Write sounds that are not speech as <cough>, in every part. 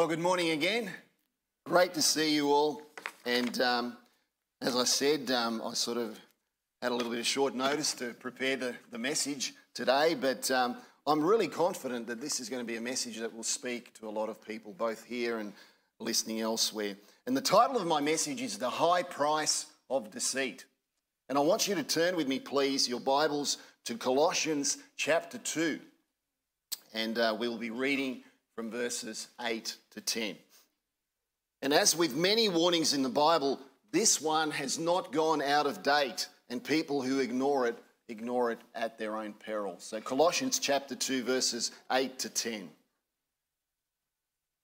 Well, good morning again. Great to see you all. And um, as I said, um, I sort of had a little bit of short notice to prepare the, the message today, but um, I'm really confident that this is going to be a message that will speak to a lot of people, both here and listening elsewhere. And the title of my message is The High Price of Deceit. And I want you to turn with me, please, your Bibles to Colossians chapter 2. And uh, we'll be reading from verses 8 to 10. And as with many warnings in the Bible, this one has not gone out of date, and people who ignore it ignore it at their own peril. So, Colossians chapter 2, verses 8 to 10.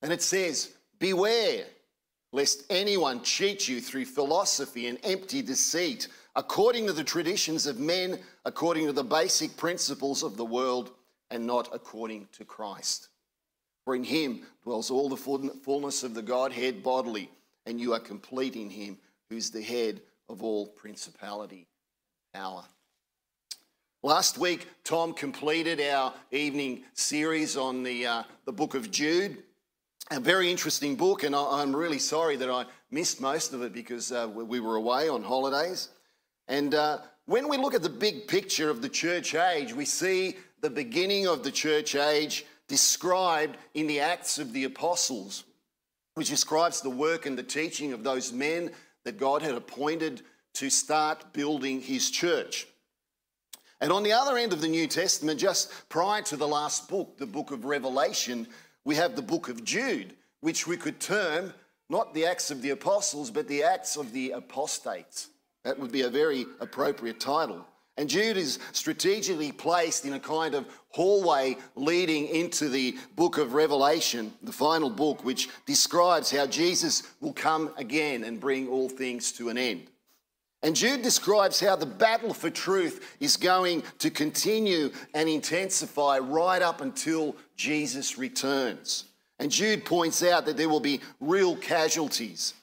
And it says, Beware lest anyone cheat you through philosophy and empty deceit, according to the traditions of men, according to the basic principles of the world, and not according to Christ. For in him dwells all the fullness of the Godhead bodily, and you are complete in him, who's the head of all principality power. Last week, Tom completed our evening series on the, uh, the book of Jude. A very interesting book, and I, am really sorry that I missed most of it because uh, we were away on holidays. And uh, when we look at the big picture of the church age, we see the beginning of the church age described in the Acts of the Apostles, which describes the work and the teaching of those men that God had appointed to start building his church. And on the other end of the New Testament, just prior to the last book, the book of Revelation, we have the book of Jude, which we could term not the Acts of the Apostles, but the Acts of the Apostates. That would be a very appropriate title. And Jude is strategically placed in a kind of hallway leading into the book of Revelation, the final book, which describes how Jesus will come again and bring all things to an end. And Jude describes how the battle for truth is going to continue and intensify right up until Jesus returns. And Jude points out that there will be real casualties.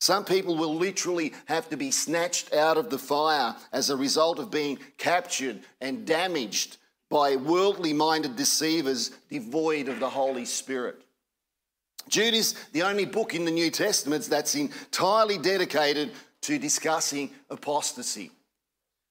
Some people will literally have to be snatched out of the fire as a result of being captured and damaged by worldly minded deceivers devoid of the Holy Spirit. Jude is the only book in the New Testament that's entirely dedicated to discussing apostasy.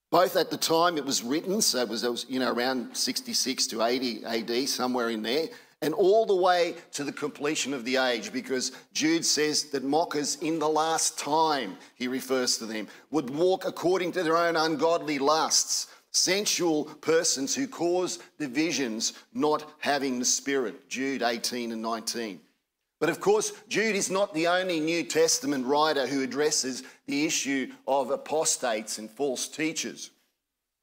Both at the time it was written, so it was, you know around 66 to 80 AD, somewhere in there, and all the way to the completion of the age, because Jude says that mockers in the last time, he refers to them, would walk according to their own ungodly lusts, sensual persons who cause divisions, not having the Spirit. Jude 18 and 19. But of course, Jude is not the only New Testament writer who addresses the issue of apostates and false teachers.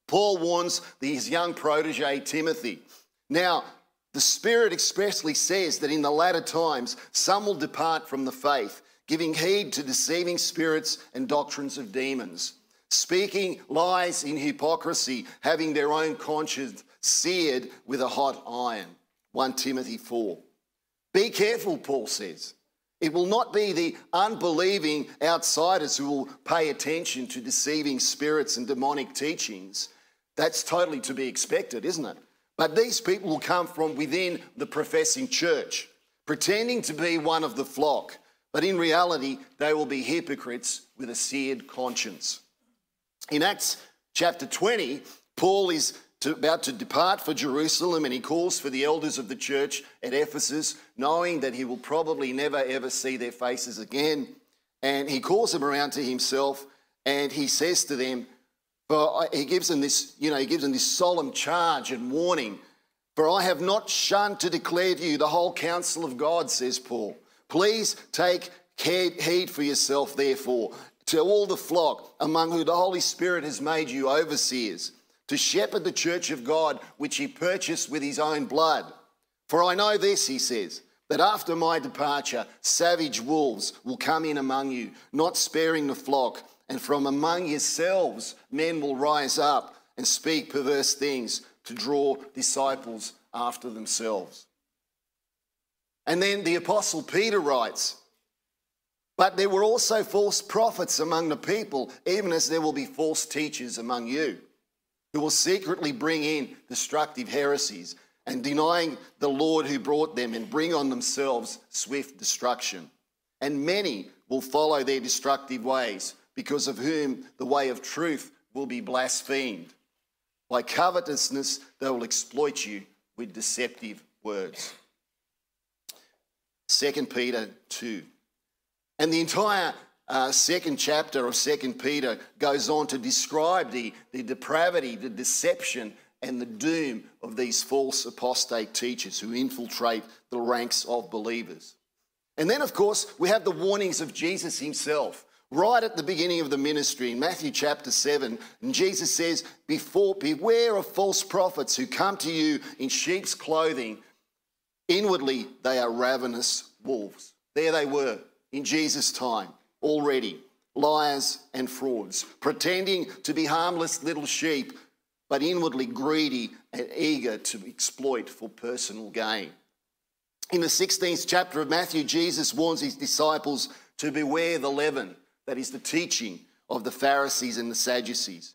Paul warns his young protege Timothy. Now, the Spirit expressly says that in the latter times some will depart from the faith, giving heed to deceiving spirits and doctrines of demons, speaking lies in hypocrisy, having their own conscience seared with a hot iron. 1 Timothy 4. Be careful, Paul says. It will not be the unbelieving outsiders who will pay attention to deceiving spirits and demonic teachings. That's totally to be expected, isn't it? But these people will come from within the professing church, pretending to be one of the flock, but in reality, they will be hypocrites with a seared conscience. In Acts chapter 20, Paul is to, about to depart for Jerusalem and he calls for the elders of the church at Ephesus, knowing that he will probably never ever see their faces again. And he calls them around to himself and he says to them, for he gives them this, you know, he gives them this solemn charge and warning. For I have not shunned to declare to you the whole counsel of God, says Paul. Please take care, heed for yourself, therefore, to all the flock among whom the Holy Spirit has made you overseers, to shepherd the church of God, which he purchased with his own blood. For I know this, he says, that after my departure, savage wolves will come in among you, not sparing the flock. And from among yourselves, men will rise up and speak perverse things to draw disciples after themselves. And then the Apostle Peter writes, But there were also false prophets among the people, even as there will be false teachers among you, who will secretly bring in destructive heresies, and denying the Lord who brought them and bring on themselves swift destruction. And many will follow their destructive ways, because of whom the way of truth will be blasphemed. By covetousness, they will exploit you with deceptive words. 2 Peter 2. And the entire uh, second chapter of 2 Peter goes on to describe the, the depravity, the deception, and the doom of these false apostate teachers who infiltrate the ranks of believers. And then, of course, we have the warnings of Jesus himself. Right at the beginning of the ministry in Matthew chapter 7, and Jesus says, Before, Beware of false prophets who come to you in sheep's clothing. Inwardly, they are ravenous wolves. There they were in Jesus' time already liars and frauds, pretending to be harmless little sheep, but inwardly greedy and eager to exploit for personal gain. In the 16th chapter of Matthew, Jesus warns his disciples to beware the leaven, that is, the teaching of the Pharisees and the Sadducees.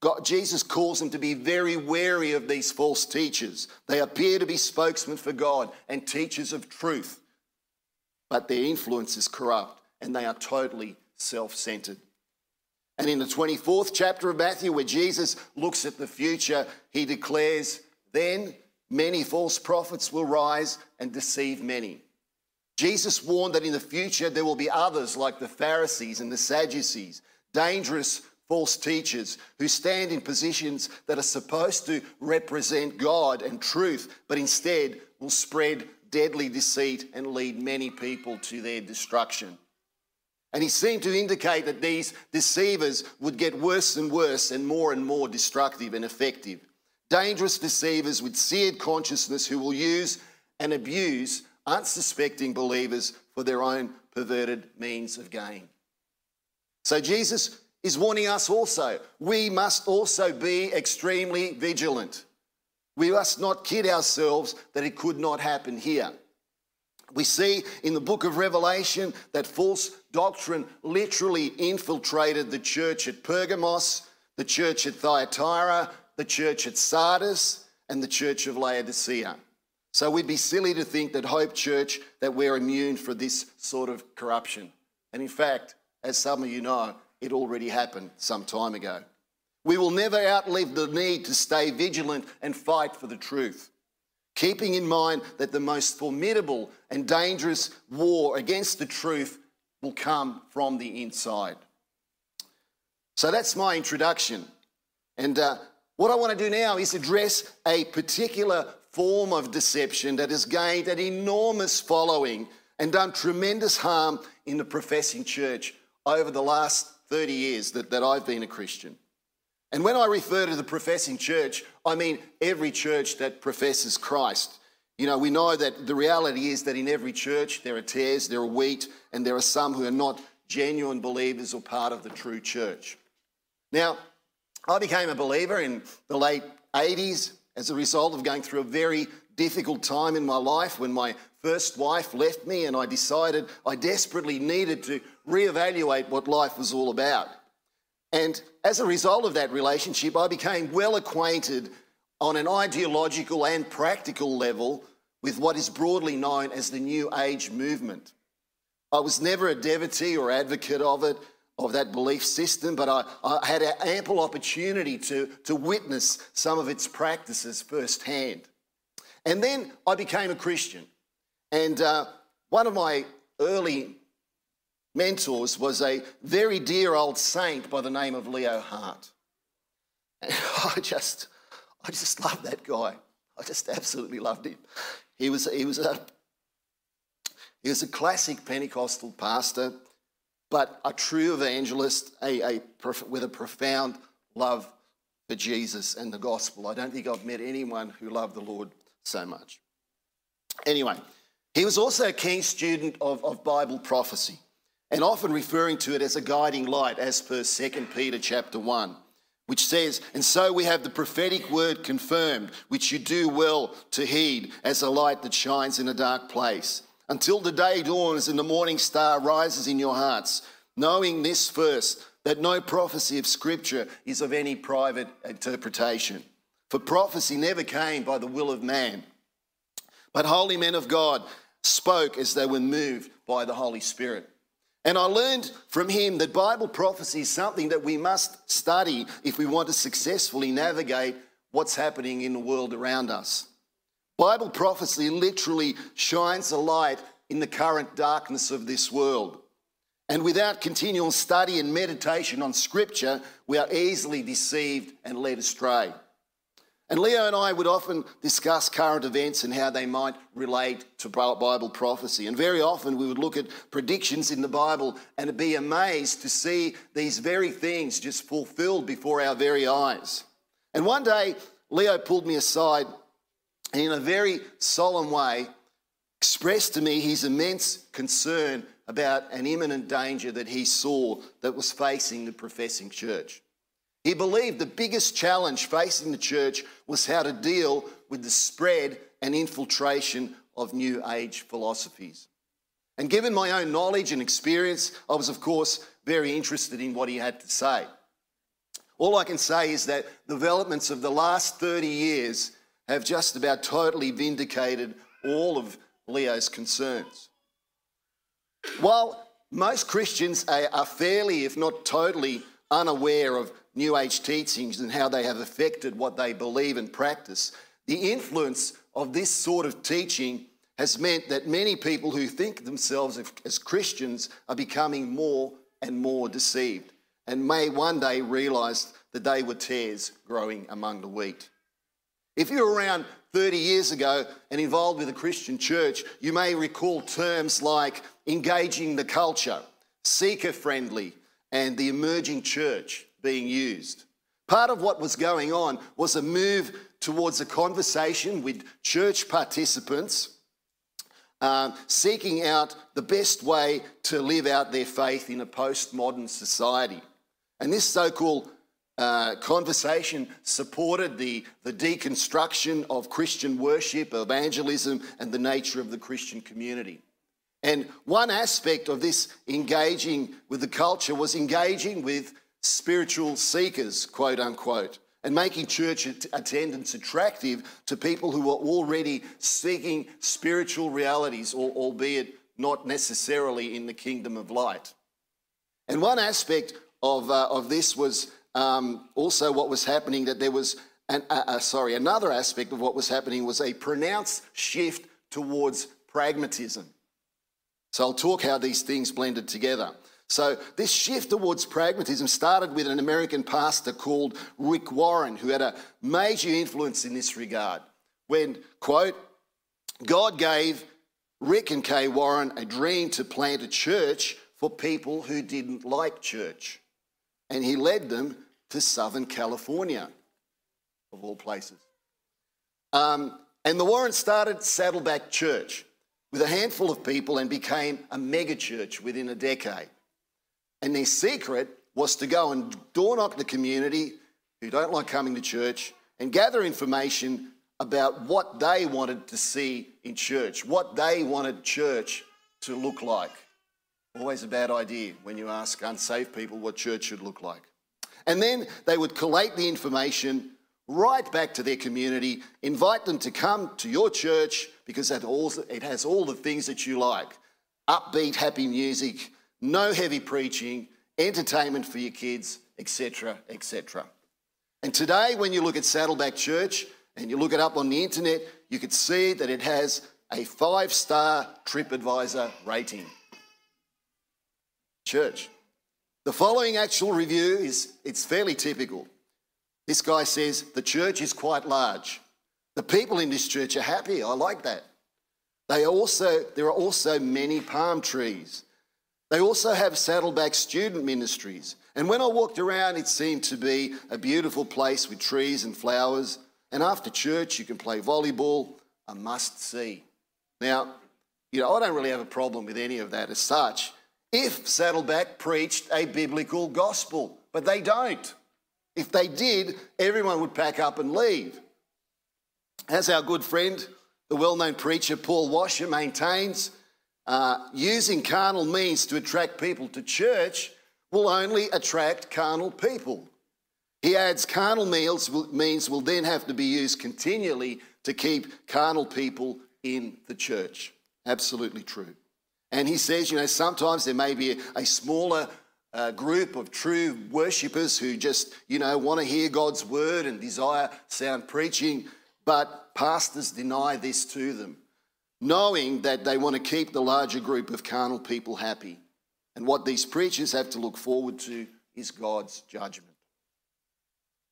God, Jesus calls them to be very wary of these false teachers. They appear to be spokesmen for God and teachers of truth, but their influence is corrupt and they are totally self centered. And in the 24th chapter of Matthew, where Jesus looks at the future, he declares, Then many false prophets will rise and deceive many. Jesus warned that in the future there will be others like the Pharisees and the Sadducees, dangerous false teachers who stand in positions that are supposed to represent God and truth, but instead will spread deadly deceit and lead many people to their destruction. And he seemed to indicate that these deceivers would get worse and worse and more and more destructive and effective. Dangerous deceivers with seared consciousness who will use and abuse unsuspecting believers for their own perverted means of gain. So Jesus is warning us also. We must also be extremely vigilant. We must not kid ourselves that it could not happen here. We see in the book of Revelation that false doctrine literally infiltrated the church at Pergamos, the church at Thyatira, the church at Sardis, and the church of Laodicea. So we'd be silly to think that Hope Church that we're immune for this sort of corruption. And in fact, as some of you know, it already happened some time ago. We will never outlive the need to stay vigilant and fight for the truth keeping in mind that the most formidable and dangerous war against the truth will come from the inside. So that's my introduction. And uh, what I want to do now is address a particular form of deception that has gained an enormous following and done tremendous harm in the professing church over the last 30 years that, that I've been a Christian. And when I refer to the professing church, I mean every church that professes Christ. You know, we know that the reality is that in every church there are tares, there are wheat, and there are some who are not genuine believers or part of the true church. Now, I became a believer in the late 80s as a result of going through a very difficult time in my life when my first wife left me, and I decided I desperately needed to reevaluate what life was all about. And as a result of that relationship, I became well acquainted on an ideological and practical level with what is broadly known as the New Age movement. I was never a devotee or advocate of it, of that belief system, but I, I had ample opportunity to, to witness some of its practices firsthand. And then I became a Christian. And uh, one of my early mentors was a very dear old saint by the name of Leo Hart. And <laughs> I just, I just loved that guy. I just absolutely loved him. He was, he was a, he was a classic Pentecostal pastor, but a true evangelist, a, a, with a profound love for Jesus and the gospel. I don't think I've met anyone who loved the Lord so much. Anyway, he was also a keen student of, of Bible prophecy and often referring to it as a guiding light, as per 2 Peter chapter 1, which says, And so we have the prophetic word confirmed, which you do well to heed as a light that shines in a dark place, until the day dawns and the morning star rises in your hearts, knowing this first, that no prophecy of Scripture is of any private interpretation. For prophecy never came by the will of man, but holy men of God spoke as they were moved by the Holy Spirit. And I learned from him that Bible prophecy is something that we must study if we want to successfully navigate what's happening in the world around us. Bible prophecy literally shines a light in the current darkness of this world. And without continual study and meditation on Scripture, we are easily deceived and led astray. And Leo and I would often discuss current events and how they might relate to Bible prophecy. And very often we would look at predictions in the Bible and be amazed to see these very things just fulfilled before our very eyes. And one day, Leo pulled me aside and, in a very solemn way, expressed to me his immense concern about an imminent danger that he saw that was facing the professing church. He believed the biggest challenge facing the church was how to deal with the spread and infiltration of New Age philosophies. And given my own knowledge and experience, I was, of course, very interested in what he had to say. All I can say is that developments of the last 30 years have just about totally vindicated all of Leo's concerns. While most Christians are fairly, if not totally, unaware of New Age teachings and how they have affected what they believe and practice, the influence of this sort of teaching has meant that many people who think themselves as Christians are becoming more and more deceived and may one day realize that they were tares growing among the wheat. If you're around 30 years ago and involved with a Christian church, you may recall terms like engaging the culture, seeker friendly, and the emerging church being used. Part of what was going on was a move towards a conversation with church participants uh, seeking out the best way to live out their faith in a postmodern society. And this so called uh, conversation supported the, the deconstruction of Christian worship, evangelism, and the nature of the Christian community. And one aspect of this engaging with the culture was engaging with spiritual seekers, quote unquote, and making church attendance attractive to people who were already seeking spiritual realities, albeit not necessarily in the kingdom of light. And one aspect of, uh, of this was um, also what was happening that there was, an, uh, uh, sorry, another aspect of what was happening was a pronounced shift towards pragmatism. So I'll talk how these things blended together. So, this shift towards pragmatism started with an American pastor called Rick Warren, who had a major influence in this regard. When, quote, God gave Rick and Kay Warren a dream to plant a church for people who didn't like church. And he led them to Southern California, of all places. Um, and the Warren started Saddleback Church with a handful of people and became a mega church within a decade. And their secret was to go and door knock the community who don't like coming to church and gather information about what they wanted to see in church, what they wanted church to look like. Always a bad idea when you ask unsaved people what church should look like. And then they would collate the information right back to their community, invite them to come to your church because it has all the things that you like upbeat, happy music, no heavy preaching, entertainment for your kids, etc., etc. And today, when you look at Saddleback Church and you look it up on the internet, you could see that it has a five star TripAdvisor rating. Church. The following actual review is it's fairly typical. This guy says the church is quite large. The people in this church are happy. I like that. They also there are also many palm trees. They also have Saddleback student ministries. And when I walked around, it seemed to be a beautiful place with trees and flowers. And after church, you can play volleyball, a must see. Now, you know, I don't really have a problem with any of that as such if Saddleback preached a biblical gospel, but they don't. If they did, everyone would pack up and leave. As our good friend, the well known preacher Paul Washer maintains, uh, using carnal means to attract people to church will only attract carnal people. He adds carnal meals means will then have to be used continually to keep carnal people in the church. Absolutely true. And he says, you know, sometimes there may be a, smaller uh, group of true worshippers who just, you know, want to hear God's word and desire sound preaching, but pastors deny this to them, knowing that they want to keep the larger group of carnal people happy. And what these preachers have to look forward to is God's judgment.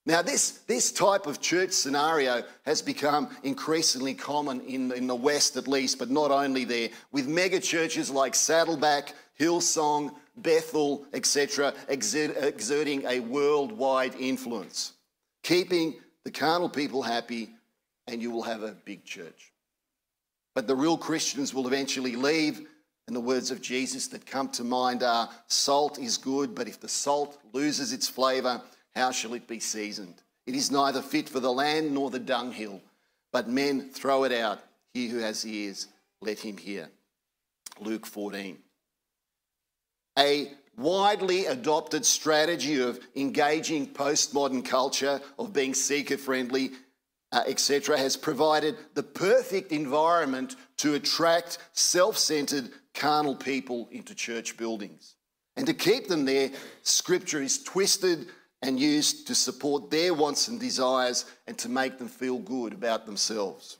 Now, this, this type of church scenario has become increasingly common in, in the West, at least, but not only there, with mega churches like Saddleback, Hillsong, Bethel, etc., exerting a worldwide influence, keeping the carnal people happy, and you will have a big church. But the real Christians will eventually leave, and the words of Jesus that come to mind are salt is good, but if the salt loses its flavour, how shall it be seasoned? It is neither fit for the land nor the dunghill, but men throw it out. He who has ears, let him hear. Luke 14. A widely adopted strategy of engaging postmodern culture, of being seeker friendly, uh, etc., has provided the perfect environment to attract self centered carnal people into church buildings. And to keep them there, scripture is twisted and used to support their wants and desires and to make them feel good about themselves.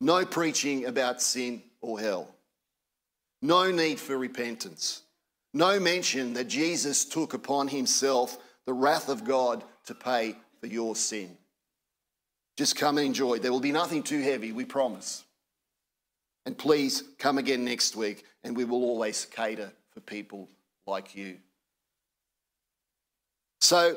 No preaching about sin or hell. No need for repentance. No mention that Jesus took upon himself the wrath of God to pay for your sin. Just come and enjoy. There will be nothing too heavy, we promise. And please come again next week, and we will always cater for people like you. So,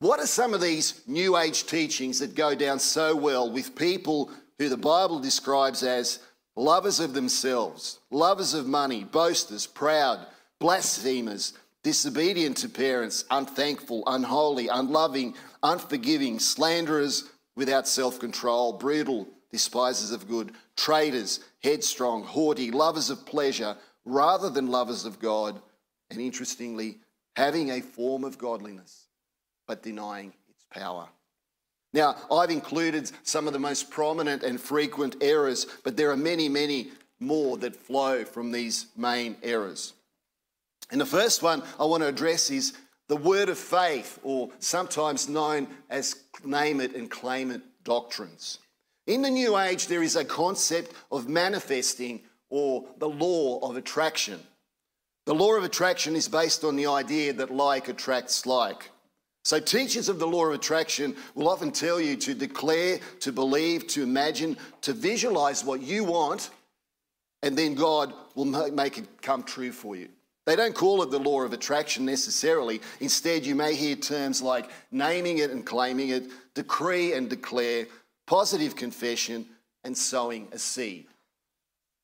what are some of these New Age teachings that go down so well with people who the Bible describes as lovers of themselves, lovers of money, boasters, proud, blasphemers, disobedient to parents, unthankful, unholy, unloving, unforgiving, slanderers without self control, brutal, despisers of good, traitors, headstrong, haughty, lovers of pleasure rather than lovers of God, and interestingly, having a form of godliness, but denying its power. Now, I've included some of the most prominent and frequent errors, but there are many, many more that flow from these main errors. And the first one I want to address is the word of faith, or sometimes known as name it and claim it doctrines. In the New Age, there is a concept of manifesting or the law of attraction. The law of attraction is based on the idea that like attracts like. So, teachers of the law of attraction will often tell you to declare, to believe, to imagine, to visualize what you want, and then God will make it come true for you. They don't call it the law of attraction necessarily. Instead, you may hear terms like naming it and claiming it, decree and declare, positive confession, and sowing a seed.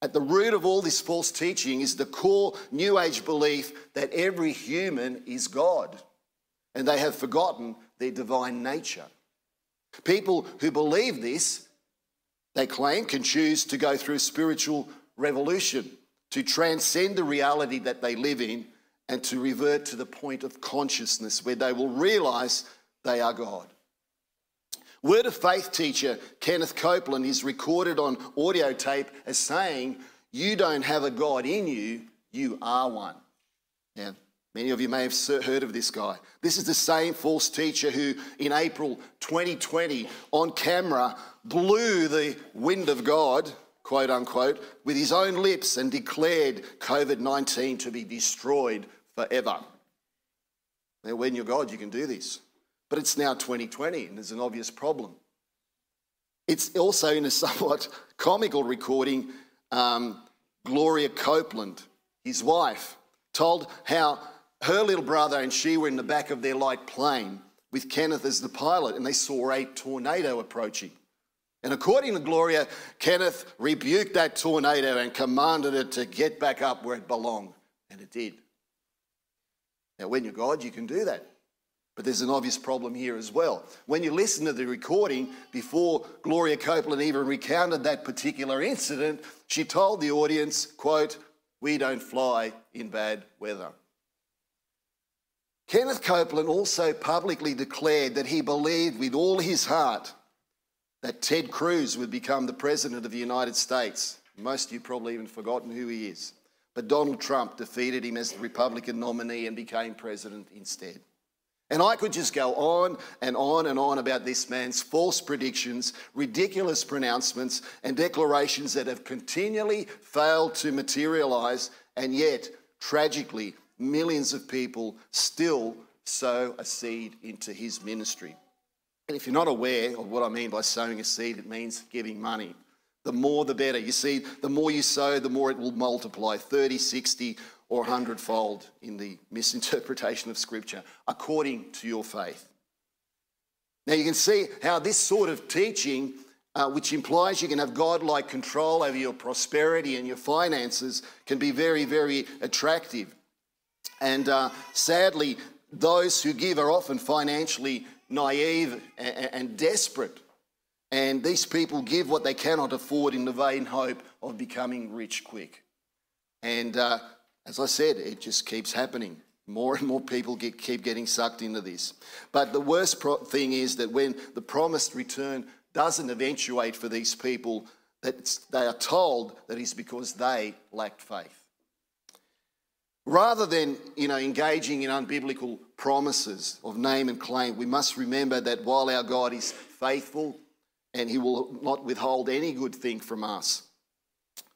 At the root of all this false teaching is the core New Age belief that every human is God, and they have forgotten their divine nature. People who believe this, they claim, can choose to go through spiritual revolution, to transcend the reality that they live in, and to revert to the point of consciousness where they will realize they are God. Word of Faith teacher Kenneth Copeland is recorded on audio tape as saying, You don't have a God in you, you are one. Now, many of you may have heard of this guy. This is the same false teacher who, in April 2020, on camera, blew the wind of God, quote unquote, with his own lips and declared COVID 19 to be destroyed forever. Now, when you're God, you can do this. But it's now 2020 and there's an obvious problem. It's also in a <laughs> somewhat comical recording, um, Gloria Copeland, his wife, told how her little brother and she were in the back of their light plane with Kenneth as the pilot and they saw a tornado approaching. And according to Gloria, Kenneth rebuked that tornado and commanded it to get back up where it belonged. And it did. Now, when you're God, you can do that. But there's an obvious problem here as well. When you listen to the recording, before Gloria Copeland even recounted that particular incident, she told the audience, quote, we don't fly in bad weather. Kenneth Copeland also publicly declared that he believed with all his heart that Ted Cruz would become the President of the United States. Most of you probably even forgotten who he is. But Donald Trump defeated him as the Republican nominee and became president instead. And I could just go on and on and on about this man's false predictions, ridiculous pronouncements, and declarations that have continually failed to materialise, and yet, tragically, millions of people still sow a seed into his ministry. And if you're not aware of what I mean by sowing a seed, it means giving money. The more the better. You see, the more you sow, the more it will multiply 30, 60, or 100 fold in the misinterpretation of Scripture, according to your faith. Now, you can see how this sort of teaching, uh, which implies you can have God-like control over your prosperity and your finances, can be very, very attractive. And uh, sadly, those who give are often financially naive and, and desperate. And these people give what they cannot afford in the vain hope of becoming rich quick. And uh, as I said, it just keeps happening. More and more people get, keep getting sucked into this. But the worst pro- thing is that when the promised return doesn't eventuate for these people, that they are told that it's because they lacked faith. Rather than you know, engaging in unbiblical promises of name and claim, we must remember that while our God is faithful and he will not withhold any good thing from us,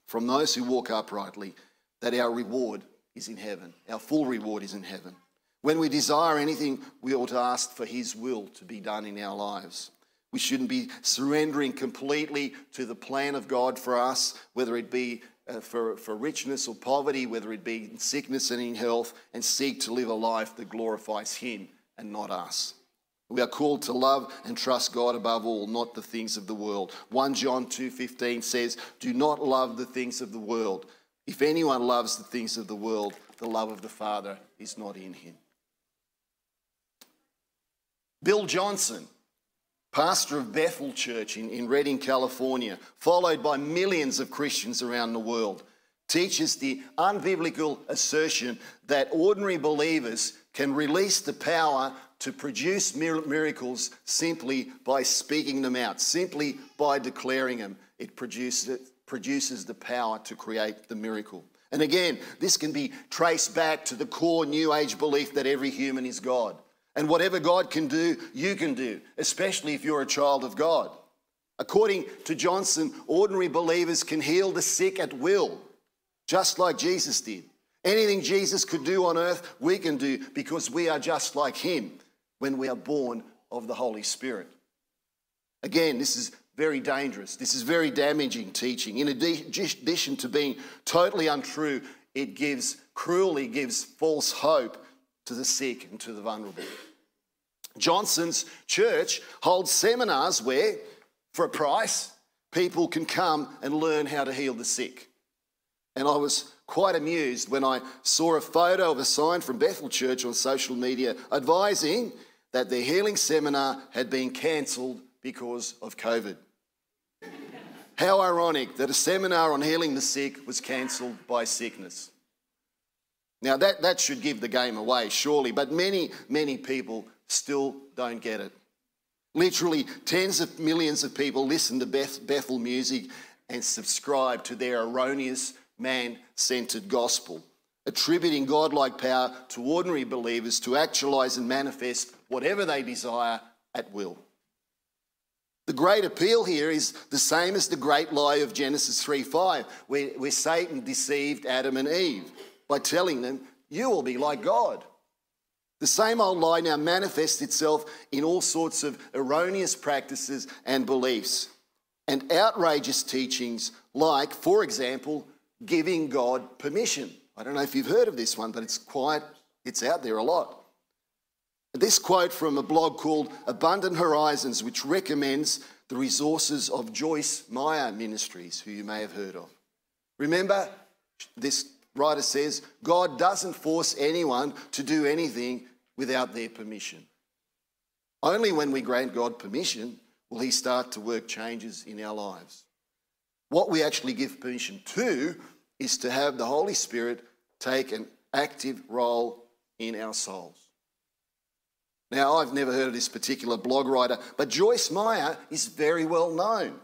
from those who walk uprightly, that our reward is in heaven. Our full reward is in heaven. When we desire anything, we ought to ask for his will to be done in our lives. We shouldn't be surrendering completely to the plan of God for us, whether it be uh, for, for richness or poverty, whether it be in sickness and in health, and seek to live a life that glorifies Him and not us. We are called to love and trust God above all, not the things of the world. 1 John 2:15 says, "Do not love the things of the world. If anyone loves the things of the world, the love of the Father is not in him." Bill Johnson pastor of Bethel Church in, in Redding, California, followed by millions of Christians around the world, teaches the unbiblical assertion that ordinary believers can release the power to produce miracles simply by speaking them out, simply by declaring them. It produces, produces the power to create the miracle. And again, this can be traced back to the core New Age belief that every human is God. And whatever God can do, you can do, especially if you're a child of God. According to Johnson, ordinary believers can heal the sick at will, just like Jesus did. Anything Jesus could do on earth, we can do because we are just like Him when we are born of the Holy Spirit. Again, this is very dangerous. This is very damaging teaching. In addition to being totally untrue, it gives cruelly gives false hope to the sick and to the vulnerable. Johnson's church holds seminars where, for a price, people can come and learn how to heal the sick. And I was quite amused when I saw a photo of a sign from Bethel Church on social media advising that their healing seminar had been cancelled because of COVID. How ironic that a seminar on healing the sick was cancelled by sickness. Now, that, that should give the game away, surely, but many, many people still don't get it. Literally, tens of millions of people listen to Beth, Bethel music and subscribe to their erroneous, man centered gospel, attributing godlike power to ordinary believers to actualize and manifest whatever they desire at will. The great appeal here is the same as the great lie of Genesis 3 5, where, where Satan deceived Adam and Eve by telling them, You will be like God. The same old lie now manifests itself in all sorts of erroneous practices and beliefs and outrageous teachings, like, for example, giving God permission. I don't know if you've heard of this one, but it's quite, it's out there a lot. This quote from a blog called Abundant Horizons, which recommends the resources of Joyce Meyer Ministries, who you may have heard of. Remember, this writer says, God doesn't force anyone to do anything without their permission. Only when we grant God permission will He start to work changes in our lives. What we actually give permission to is to have the Holy Spirit take an active role in our souls. Now, I've never heard of this particular blog writer, but Joyce Meyer is very well known.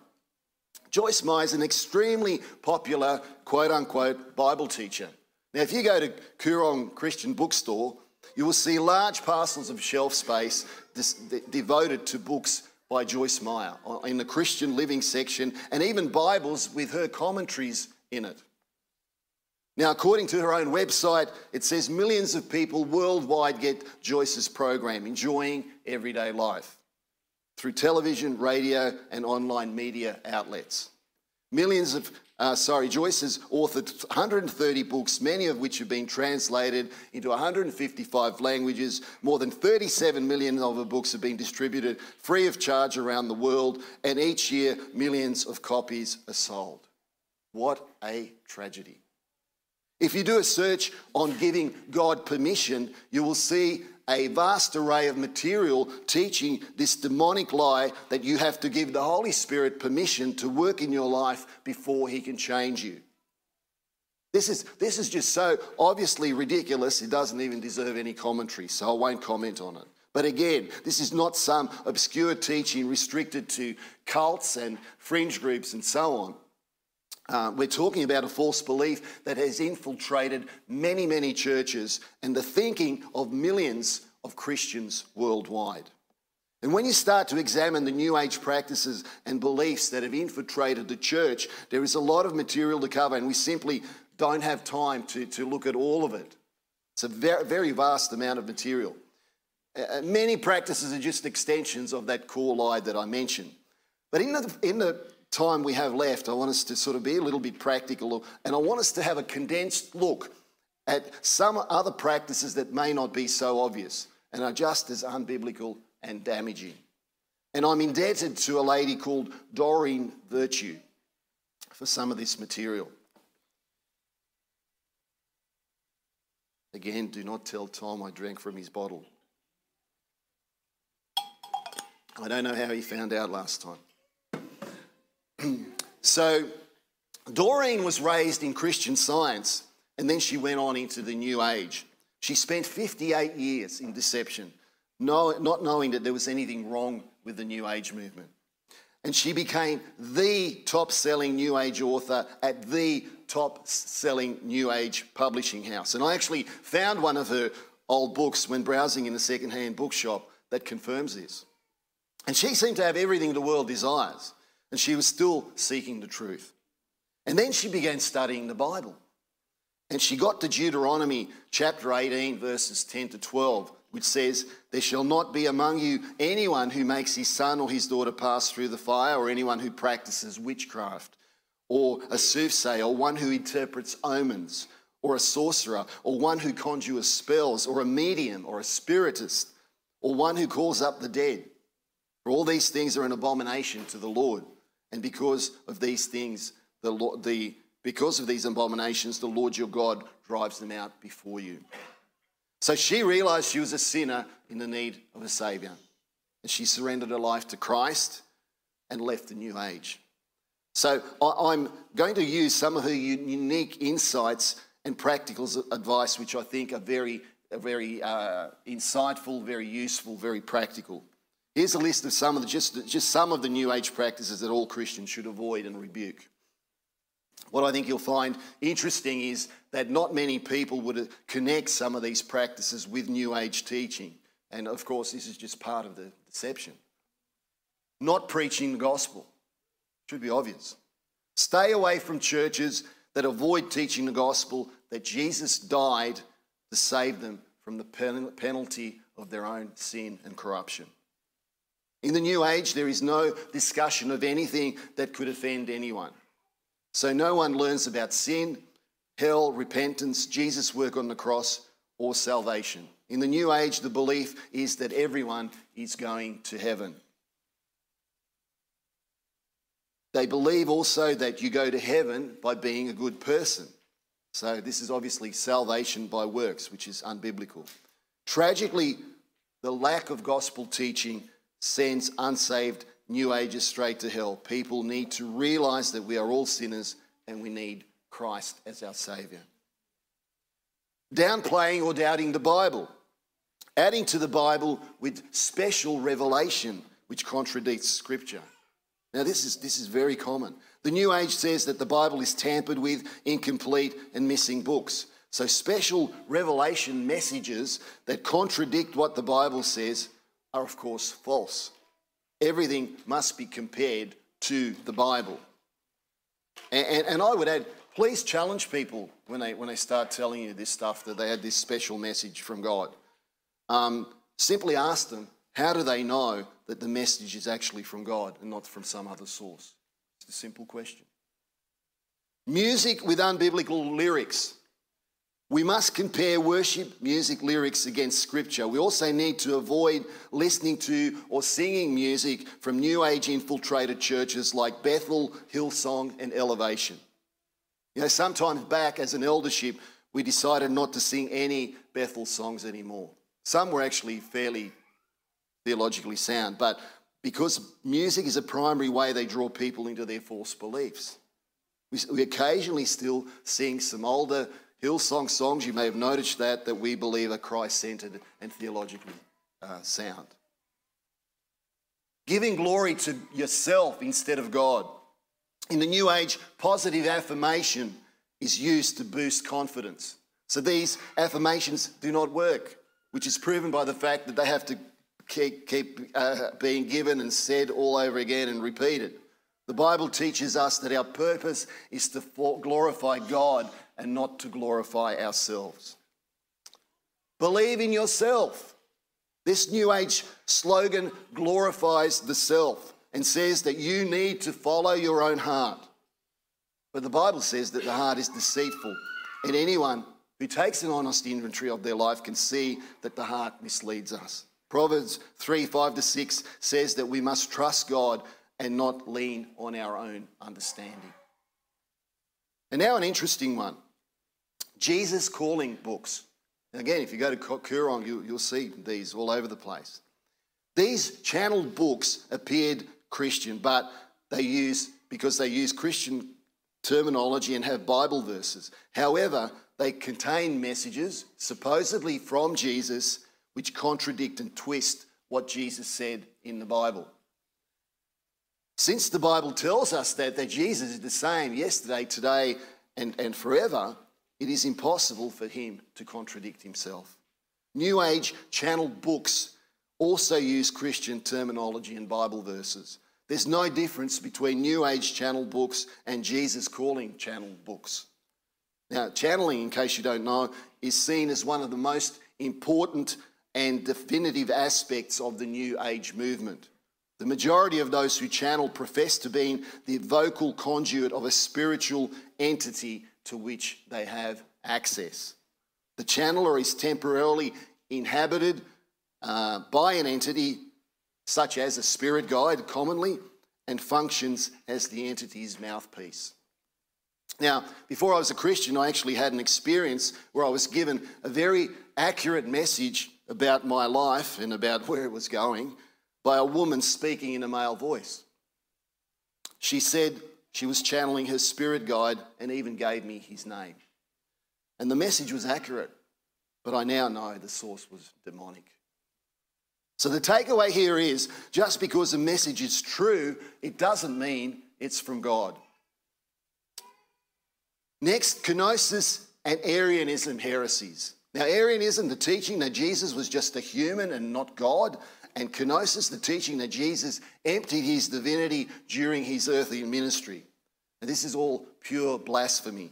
Joyce Meyer is an extremely popular, quote unquote, Bible teacher. Now, if you go to Koorong Christian Bookstore, you will see large parcels of shelf space devoted to books by Joyce Meyer in the Christian living section, and even Bibles with her commentaries in it. Now, according to her own website, it says millions of people worldwide get Joyce's program, enjoying everyday life through television, radio, and online media outlets. Millions of, uh, sorry, Joyce has authored 130 books, many of which have been translated into 155 languages. More than 37 million of her books have been distributed free of charge around the world, and each year, millions of copies are sold. What a tragedy. If you do a search on giving God permission, you will see a vast array of material teaching this demonic lie that you have to give the Holy Spirit permission to work in your life before He can change you. This is, this is just so obviously ridiculous, it doesn't even deserve any commentary, so I won't comment on it. But again, this is not some obscure teaching restricted to cults and fringe groups and so on. Uh, we're talking about a false belief that has infiltrated many, many churches and the thinking of millions of Christians worldwide. And when you start to examine the New Age practices and beliefs that have infiltrated the church, there is a lot of material to cover, and we simply don't have time to, to look at all of it. It's a very, very vast amount of material. Uh, uh many practices are just extensions of that core lie that I mentioned. But in the, in the time we have left, I want us to sort of be a little bit practical and I want us to have a condensed look at some other practices that may not be so obvious and are just as unbiblical and damaging. And I'm indebted to a lady called Doreen Virtue for some of this material. Again, do not tell Tom I drank from his bottle. I don't know how he found out last time. <clears throat> so, Doreen was raised in Christian science and then she went on into the New Age. She spent 58 years in deception, not knowing that there was anything wrong with the New Age movement. And she became the top selling New Age author at the top selling New Age publishing house. And I actually found one of her old books when browsing in a second-hand bookshop that confirms this. And she seemed to have everything the world desires and she was still seeking the truth. And then she began studying the Bible. And she got to Deuteronomy chapter 18, verses 10 to 12, which says, There shall not be among you anyone who makes his son or his daughter pass through the fire, or anyone who practices witchcraft, or a soothsayer, or one who interprets omens, or a sorcerer, or one who conjures spells, or a medium, or a spiritist, or one who calls up the dead. For all these things are an abomination to the Lord. And because of these things, the, the, because of these abominations, the Lord your God drives them out before you. So she realized she was a sinner in the need of a Savior. And she surrendered her life to Christ and left the new age. So I'm going to use some of her unique insights and practical advice, which I think are very, very uh, insightful, very useful, very practical. Here's a list of some of the, just, just some of the New Age practices that all Christians should avoid and rebuke. What I think you'll find interesting is that not many people would uh, connect some of these practices with New Age teaching. And of course, this is just part of the deception. Not preaching the gospel. Should be obvious. Stay away from churches that avoid teaching the gospel that Jesus died to save them from the penalty of their own sin and corruption. In the New Age, there is no discussion of anything that could offend anyone. So no one learns about sin, hell, repentance, Jesus' work on the cross, or salvation. In the New Age, the belief is that everyone is going to heaven. They believe also that you go to heaven by being a good person. So this is obviously salvation by works, which is unbiblical. Tragically, the lack of gospel teaching sends unsaved New Agers straight to hell. People need to realize that we are all sinners and we need Christ as our Saviour. Downplaying or doubting the Bible. adding to the Bible with special revelation which contradicts Scripture. Now, this is, this is very common. The New Age says that the Bible is tampered with, incomplete, and missing books. So, special revelation messages that contradict what the Bible says are, of course, false. Everything must be compared to the Bible. And, and, and, I would add, please challenge people when they, when they start telling you this stuff that they had this special message from God. Um, simply ask them, how do they know that the message is actually from God and not from some other source? It's a simple question. Music with unbiblical lyrics. We must compare worship music lyrics against scripture. We also need to avoid listening to or singing music from New Age infiltrated churches like Bethel, Hillsong, and Elevation. You know, sometimes back as an eldership, we decided not to sing any Bethel songs anymore. Some were actually fairly theologically sound, but because music is a primary way they draw people into their false beliefs. We, occasionally still sing some older Hillsong songs, you may have noticed that, that we believe are Christ centered and theologically uh, sound. Giving glory to yourself instead of God. In the New Age, positive affirmation is used to boost confidence. So these affirmations do not work, which is proven by the fact that they have to keep, keep uh, being given and said all over again and repeated. The Bible teaches us that our purpose is to glorify God and not to glorify ourselves. Believe in yourself. This New Age slogan glorifies the self and says that you need to follow your own heart. But the Bible says that the heart is deceitful, and anyone who takes an honest inventory of their life can see that the heart misleads us. Proverbs 3 5 to 6 says that we must trust God and not lean on our own understanding. And now, an interesting one. Jesus calling books. again, if you go to Koorong, you, will see these all over the place. These channeled books appeared Christian, but they use, because they use Christian terminology and have Bible verses. However, they contain messages, supposedly from Jesus, which contradict and twist what Jesus said in the Bible. Since the Bible tells us that, that Jesus is the same yesterday, today, and, and forever, it is impossible for him to contradict himself. New Age channeled books also use Christian terminology and Bible verses. There's no difference between New Age channeled books and Jesus calling channeled books. Now, channeling, in case you don't know, is seen as one of the most important and definitive aspects of the New Age movement. The majority of those who channel profess to be the vocal conduit of a spiritual entity to which they have access. The channeler is temporarily inhabited uh, by an entity such as a spirit guide, commonly, and functions as the entity's mouthpiece. Now, before I was a Christian, I actually had an experience where I was given a very accurate message about my life and about where it was going by a woman speaking in a male voice. She said, she was channeling her spirit guide and even gave me his name. And the message was accurate, but I now know the source was demonic. So the takeaway here is just because a message is true, it doesn't mean it's from God. Next, kenosis and Arianism heresies. Now, Arianism, the teaching that Jesus was just a human and not God, and kenosis, the teaching that Jesus emptied his divinity during his earthly ministry. And this is all pure blasphemy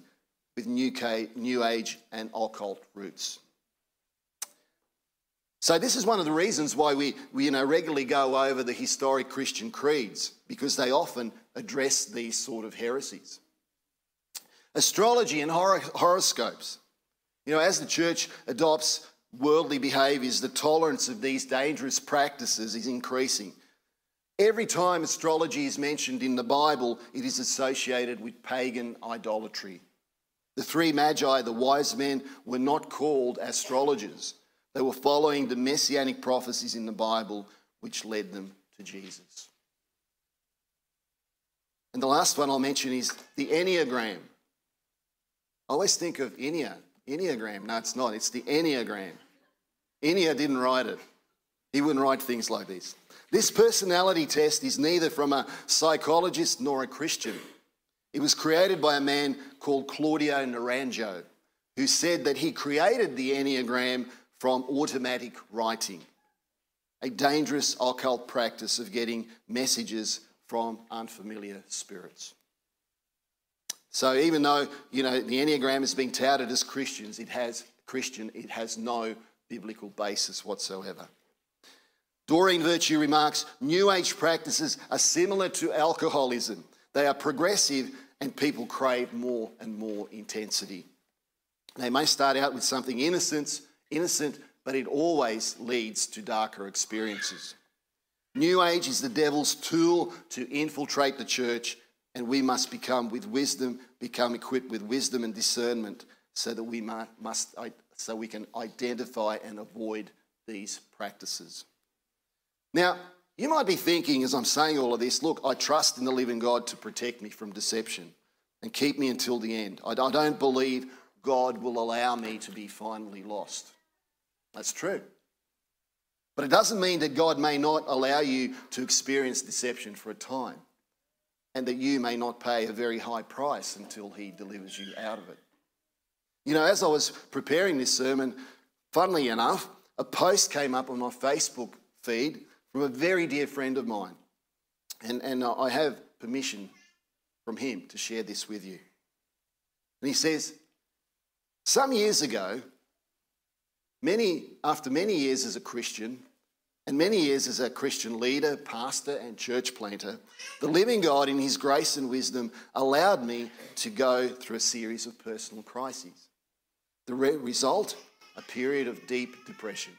with new, age and occult roots. So this is one of the reasons why we, we you know, regularly go over the historic Christian creeds, because they often address these sort of heresies. Astrology and horoscopes. You know, as the church adopts worldly behaviours, the tolerance of these dangerous practices is increasing. Every time astrology is mentioned in the Bible, it is associated with pagan idolatry. The three magi, the wise men, were not called astrologers. They were following the messianic prophecies in the Bible, which led them to Jesus. And the last one I'll mention is the Enneagram. I always think of Ennea, Enneagram. No, it's not. It's the Enneagram. Enya didn't write it. He wouldn't write things like this. This personality test is neither from a psychologist nor a Christian. It was created by a man called Claudio Naranjo, who said that he created the Enneagram from automatic writing, a dangerous occult practice of getting messages from unfamiliar spirits. So even though you know the Enneagram is being touted as Christians, it has Christian, it has no biblical basis whatsoever. Doreen Virtue remarks New Age practices are similar to alcoholism. They are progressive and people crave more and more intensity. They may start out with something innocent, innocent, but it always leads to darker experiences. New Age is the devil's tool to infiltrate the church, and we must become with wisdom, become equipped with wisdom and discernment, so that we must, so we can identify and avoid these practices. Now, you might be thinking as I'm saying all of this, look, I trust in the living God to protect me from deception and keep me until the end. I don't believe God will allow me to be finally lost. That's true. But it doesn't mean that God may not allow you to experience deception for a time and that you may not pay a very high price until He delivers you out of it. You know, as I was preparing this sermon, funnily enough, a post came up on my Facebook feed from a very dear friend of mine. And, and uh, I have permission from him to share this with you. And he says, Some years ago, many, after many years as a Christian, and many years as a Christian leader, pastor, and church planter, the living God, in his grace and wisdom, allowed me to go through a series of personal crises. The re- result? A period of deep depression.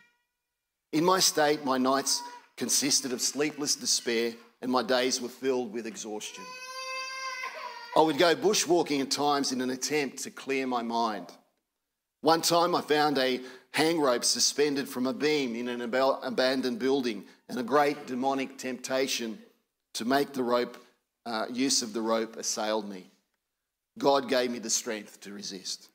In my state, my nights consisted of sleepless despair, and my days were filled with exhaustion. I would go bushwalking at times in an attempt to clear my mind. One time I found a hang rope suspended from a beam in an abandoned building, and a great demonic temptation to make the rope, uh, use of the rope, assailed me. God gave me the strength to resist.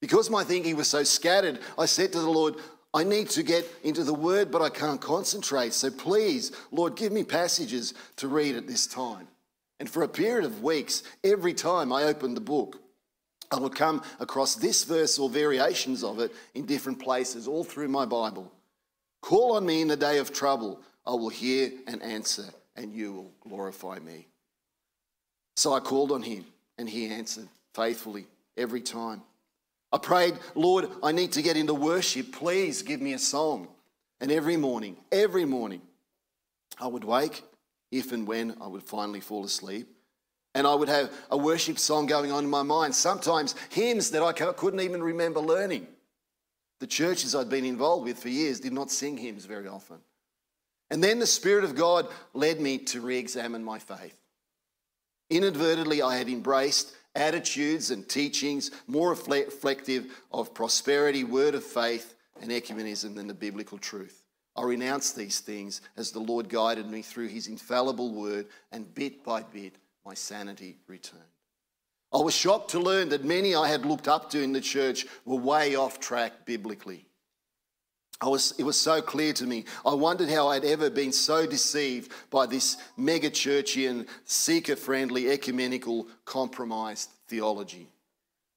Because my thinking was so scattered, I said to the Lord, I need to get into the word, but I can't concentrate. So please, Lord, give me passages to read at this time. And for a period of weeks, every time I opened the book, I would come across this verse or variations of it in different places, all through my Bible. Call on me in the day of trouble. I will hear and answer, and you will glorify me. So I called on him, and he answered faithfully every time. I prayed, Lord, I need to get into worship. Please give me a song. And every morning, every morning, I would wake, if and when I would finally fall asleep, and I would have a worship song going on in my mind, sometimes hymns that I couldn't even remember learning. The churches I'd been involved with for years did not sing hymns very often. And then the Spirit of God led me to re examine my faith. Inadvertently, I had embraced attitudes and teachings more reflective of prosperity, word of faith, and ecumenism than the biblical truth. I renounced these things as the Lord guided me through his infallible word, and bit by bit, my sanity returned. I was shocked to learn that many I had looked up to in the church were way off track biblically. I was, it was so clear to me. I wondered how I'd ever been so deceived by this mega churchian, seeker friendly, ecumenical, compromised theology.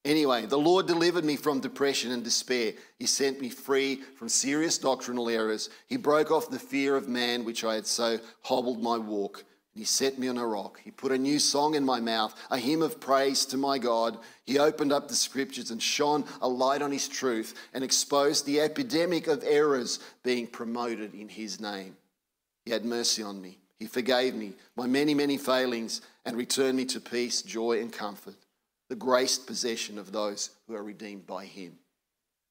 Anyway, the Lord delivered me from depression and despair. He sent me free from serious doctrinal errors. He broke off the fear of man, which I had so hobbled my walk. He set me on a rock. He put a new song in my mouth, a hymn of praise to my God. He opened up the scriptures and shone a light on his truth and exposed the epidemic of errors being promoted in his name. He had mercy on me. He forgave me my many, many failings and returned me to peace, joy, and comfort, the graced possession of those who are redeemed by him.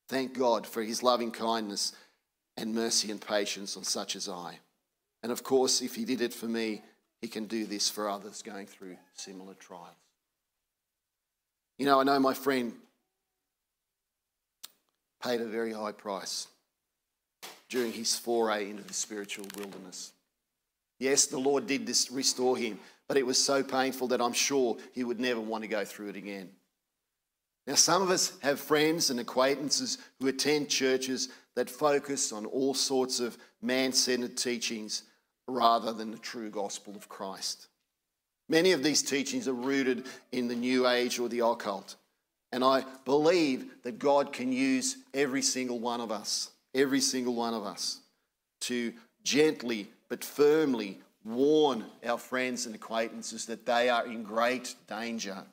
Thank God for his loving kindness and mercy and patience on such as I. And of course, if he did it for me, he can do this for others going through similar trials. You know, I know my friend paid a very high price during his foray into the spiritual wilderness. Yes, the Lord did this restore him, but it was so painful that I'm sure he would never want to go through it again. Now, some of us have friends and acquaintances who attend churches that focus on all sorts of man centered teachings rather than the true gospel of Christ. Many of these teachings are rooted in the New Age or the occult. And I believe that God can use every single one of us, every single one of us, to gently but firmly warn our friends and acquaintances that they are in great danger.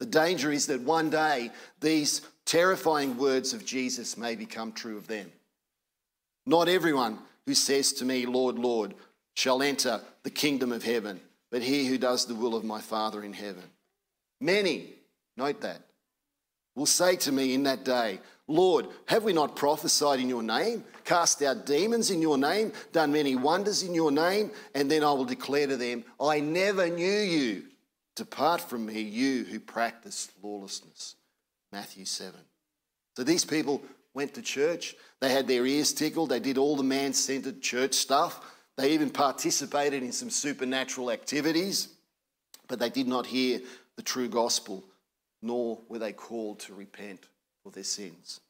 The danger is that one day these terrifying words of Jesus may become true of them. Not everyone who says to me, Lord, Lord, shall enter the kingdom of heaven, but he who does the will of my Father in heaven. Many, note that, will say to me in that day, Lord, have we not prophesied in your name, cast out demons in your name, done many wonders in your name? And then I will declare to them, I never knew you. Depart from me, you who practice lawlessness. Matthew 7. So these people went to church. They had their ears tickled. They did all the man centered church stuff. They even participated in some supernatural activities, but they did not hear the true gospel, nor were they called to repent for their sins.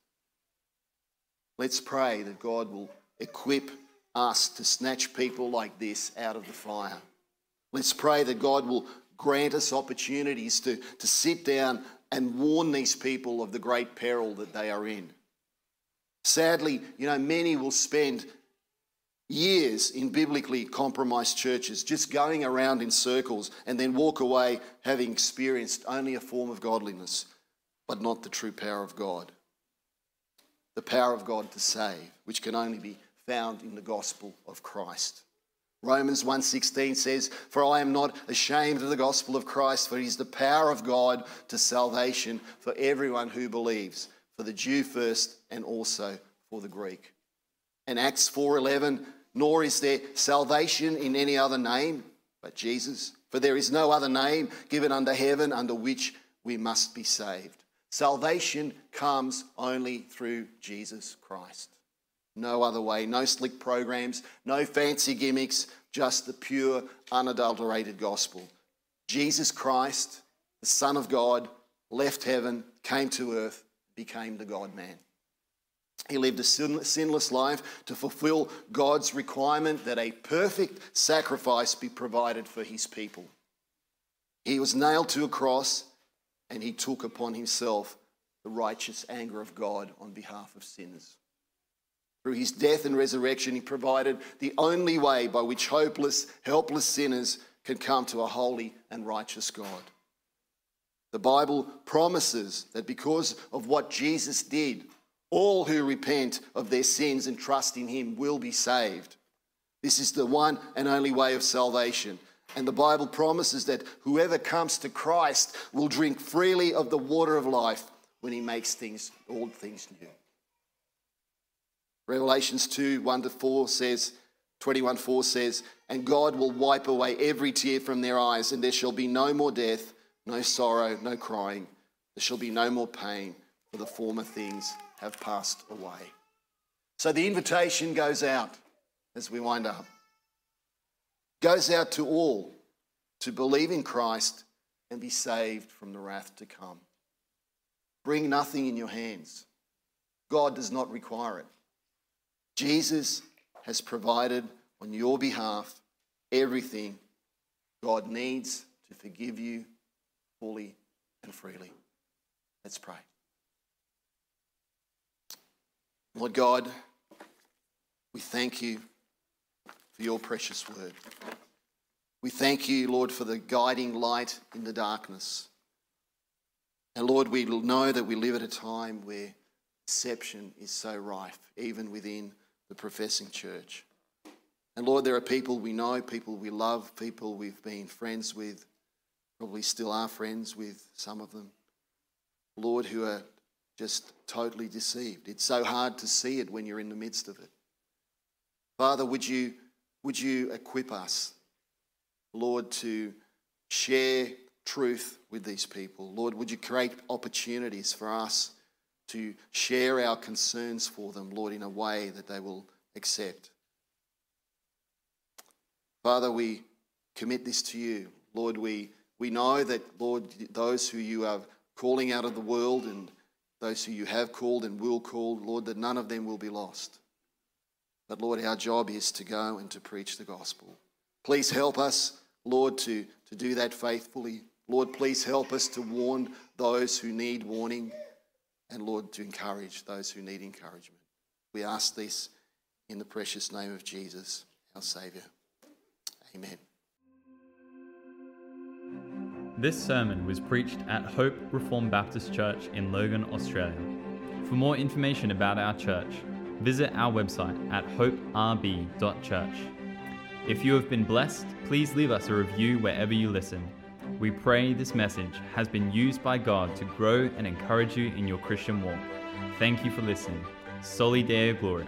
Let's pray that God will equip us to snatch people like this out of the fire. Let's pray that God will grant us opportunities to, to sit down and warn these people of the great peril that they are in. Sadly, you know, many will spend years in biblically compromised churches, just going around in circles and then walk away having experienced only a form of godliness, but not the true power of God. The power of God to save, which can only be found in the gospel of Christ. Romans 1:16 says, "For I am not ashamed of the gospel of Christ, for it is the power of God to salvation for everyone who believes, for the Jew first and also for the Greek." And Acts 4:11 nor is there salvation in any other name but Jesus. For there is no other name given under heaven under which we must be saved. Salvation comes only through Jesus Christ. No other way, no slick programs, no fancy gimmicks, just the pure, unadulterated gospel. Jesus Christ, the Son of God, left heaven, came to earth, became the God man. He lived a sinless life to fulfill God's requirement that a perfect sacrifice be provided for his people. He was nailed to a cross and he took upon himself the righteous anger of God on behalf of sinners. Through his death and resurrection, he provided the only way by which hopeless, helpless sinners can come to a holy and righteous God. The Bible promises that because of what Jesus did, all who repent of their sins and trust in him will be saved. This is the one and only way of salvation. And the Bible promises that whoever comes to Christ will drink freely of the water of life when he makes things, all things new. Revelations 2 1 to 4 says, 21 4 says, And God will wipe away every tear from their eyes, and there shall be no more death, no sorrow, no crying. There shall be no more pain, for the former things have passed away. So the invitation goes out as we wind up. Goes out to all to believe in Christ and be saved from the wrath to come. Bring nothing in your hands. God does not require it. Jesus has provided on your behalf everything God needs to forgive you fully and freely. Let's pray. Lord God, we thank you for your precious word. We thank you, Lord, for the guiding light in the darkness. And Lord, we know that we live at a time where deception is so rife, even within the professing church. And Lord, there are people we know, people we love, people we've been friends with, probably still are friends with some of them. Lord, who are just totally deceived. It's so hard to see it when you're in the midst of it. Father, would you, would you equip us, Lord, to share truth with these people? Lord, would you create opportunities for us to share our concerns for them, Lord, in a way that they will accept? Father, we commit this to you. Lord, we, we know that, Lord, those who you are calling out of the world and those who you have called and will call, Lord, that none of them will be lost. But Lord, our job is to go and to preach the gospel. Please help us, Lord, to, to do that faithfully. Lord, please help us to warn those who need warning, and Lord, to encourage those who need encouragement. We ask this in the precious name of Jesus, our Saviour. Amen. This sermon was preached at Hope Reformed Baptist Church in Logan, Australia. For more information about our church, visit our website at hoperb.church. If you have been blessed, please leave us a review wherever you listen. We pray this message has been used by God to grow and encourage you in your Christian walk. Thank you for listening. Soli Deo Gloria.